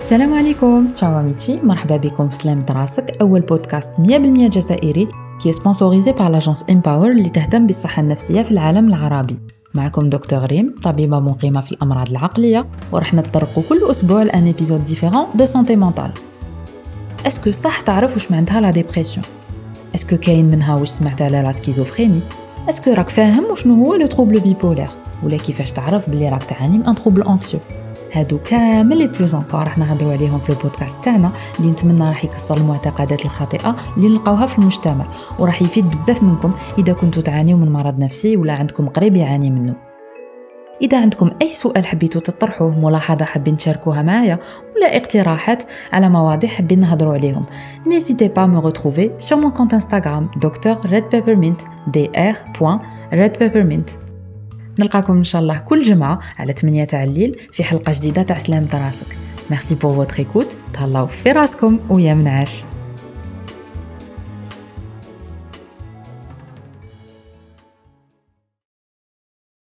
السلام عليكم. Ciao amici مرحبا بكم في سلامة راسك أول بودكاست 100% جزائري. qui est sponsorisé par l'agence Empower اللي تهتم بالصحة النفسية في العالم العربي. معكم دكتور ريم طبيبة مقيمة في الأمراض العقلية. ورح نتطرق كل أسبوع ل un épisode différent de santé mentale est-ce que صح تعرف واش معناتها la dépression est-ce que كاين منها واش سمعت على la schizophrénie est-ce que راك فاهم وشنو هو le trouble bipolaire ولا كيفاش تعرف بلي راك تعاني من trouble anxieux هادو كامل et plus encore. راح نهضروا عليهم في البودكاست تاعنا اللي نتمنى راح يكسر المعتقدات الخاطئة اللي نلقاوها في المجتمع وراح يفيد بزاف منكم إذا كنتوا تعانيوا من مرض نفسي ولا عندكم قريب يعاني منه. إذا عندكم أي سؤال حبيتوا تطرحوه ملاحظة حابين تشاركوها معايا ولا اقتراحات على مواضيع حابين نهضروا عليهم pas à me retrouver sur mon compte Instagram Dr Red Peppermint. dr.redpeppermint نلقاكم إن شاء الله كل جمعة على 8 تاع الليل في حلقة جديدة تاع سلامة راسك. merci pour votre écoute تهلاو في راسكم ويا منعش.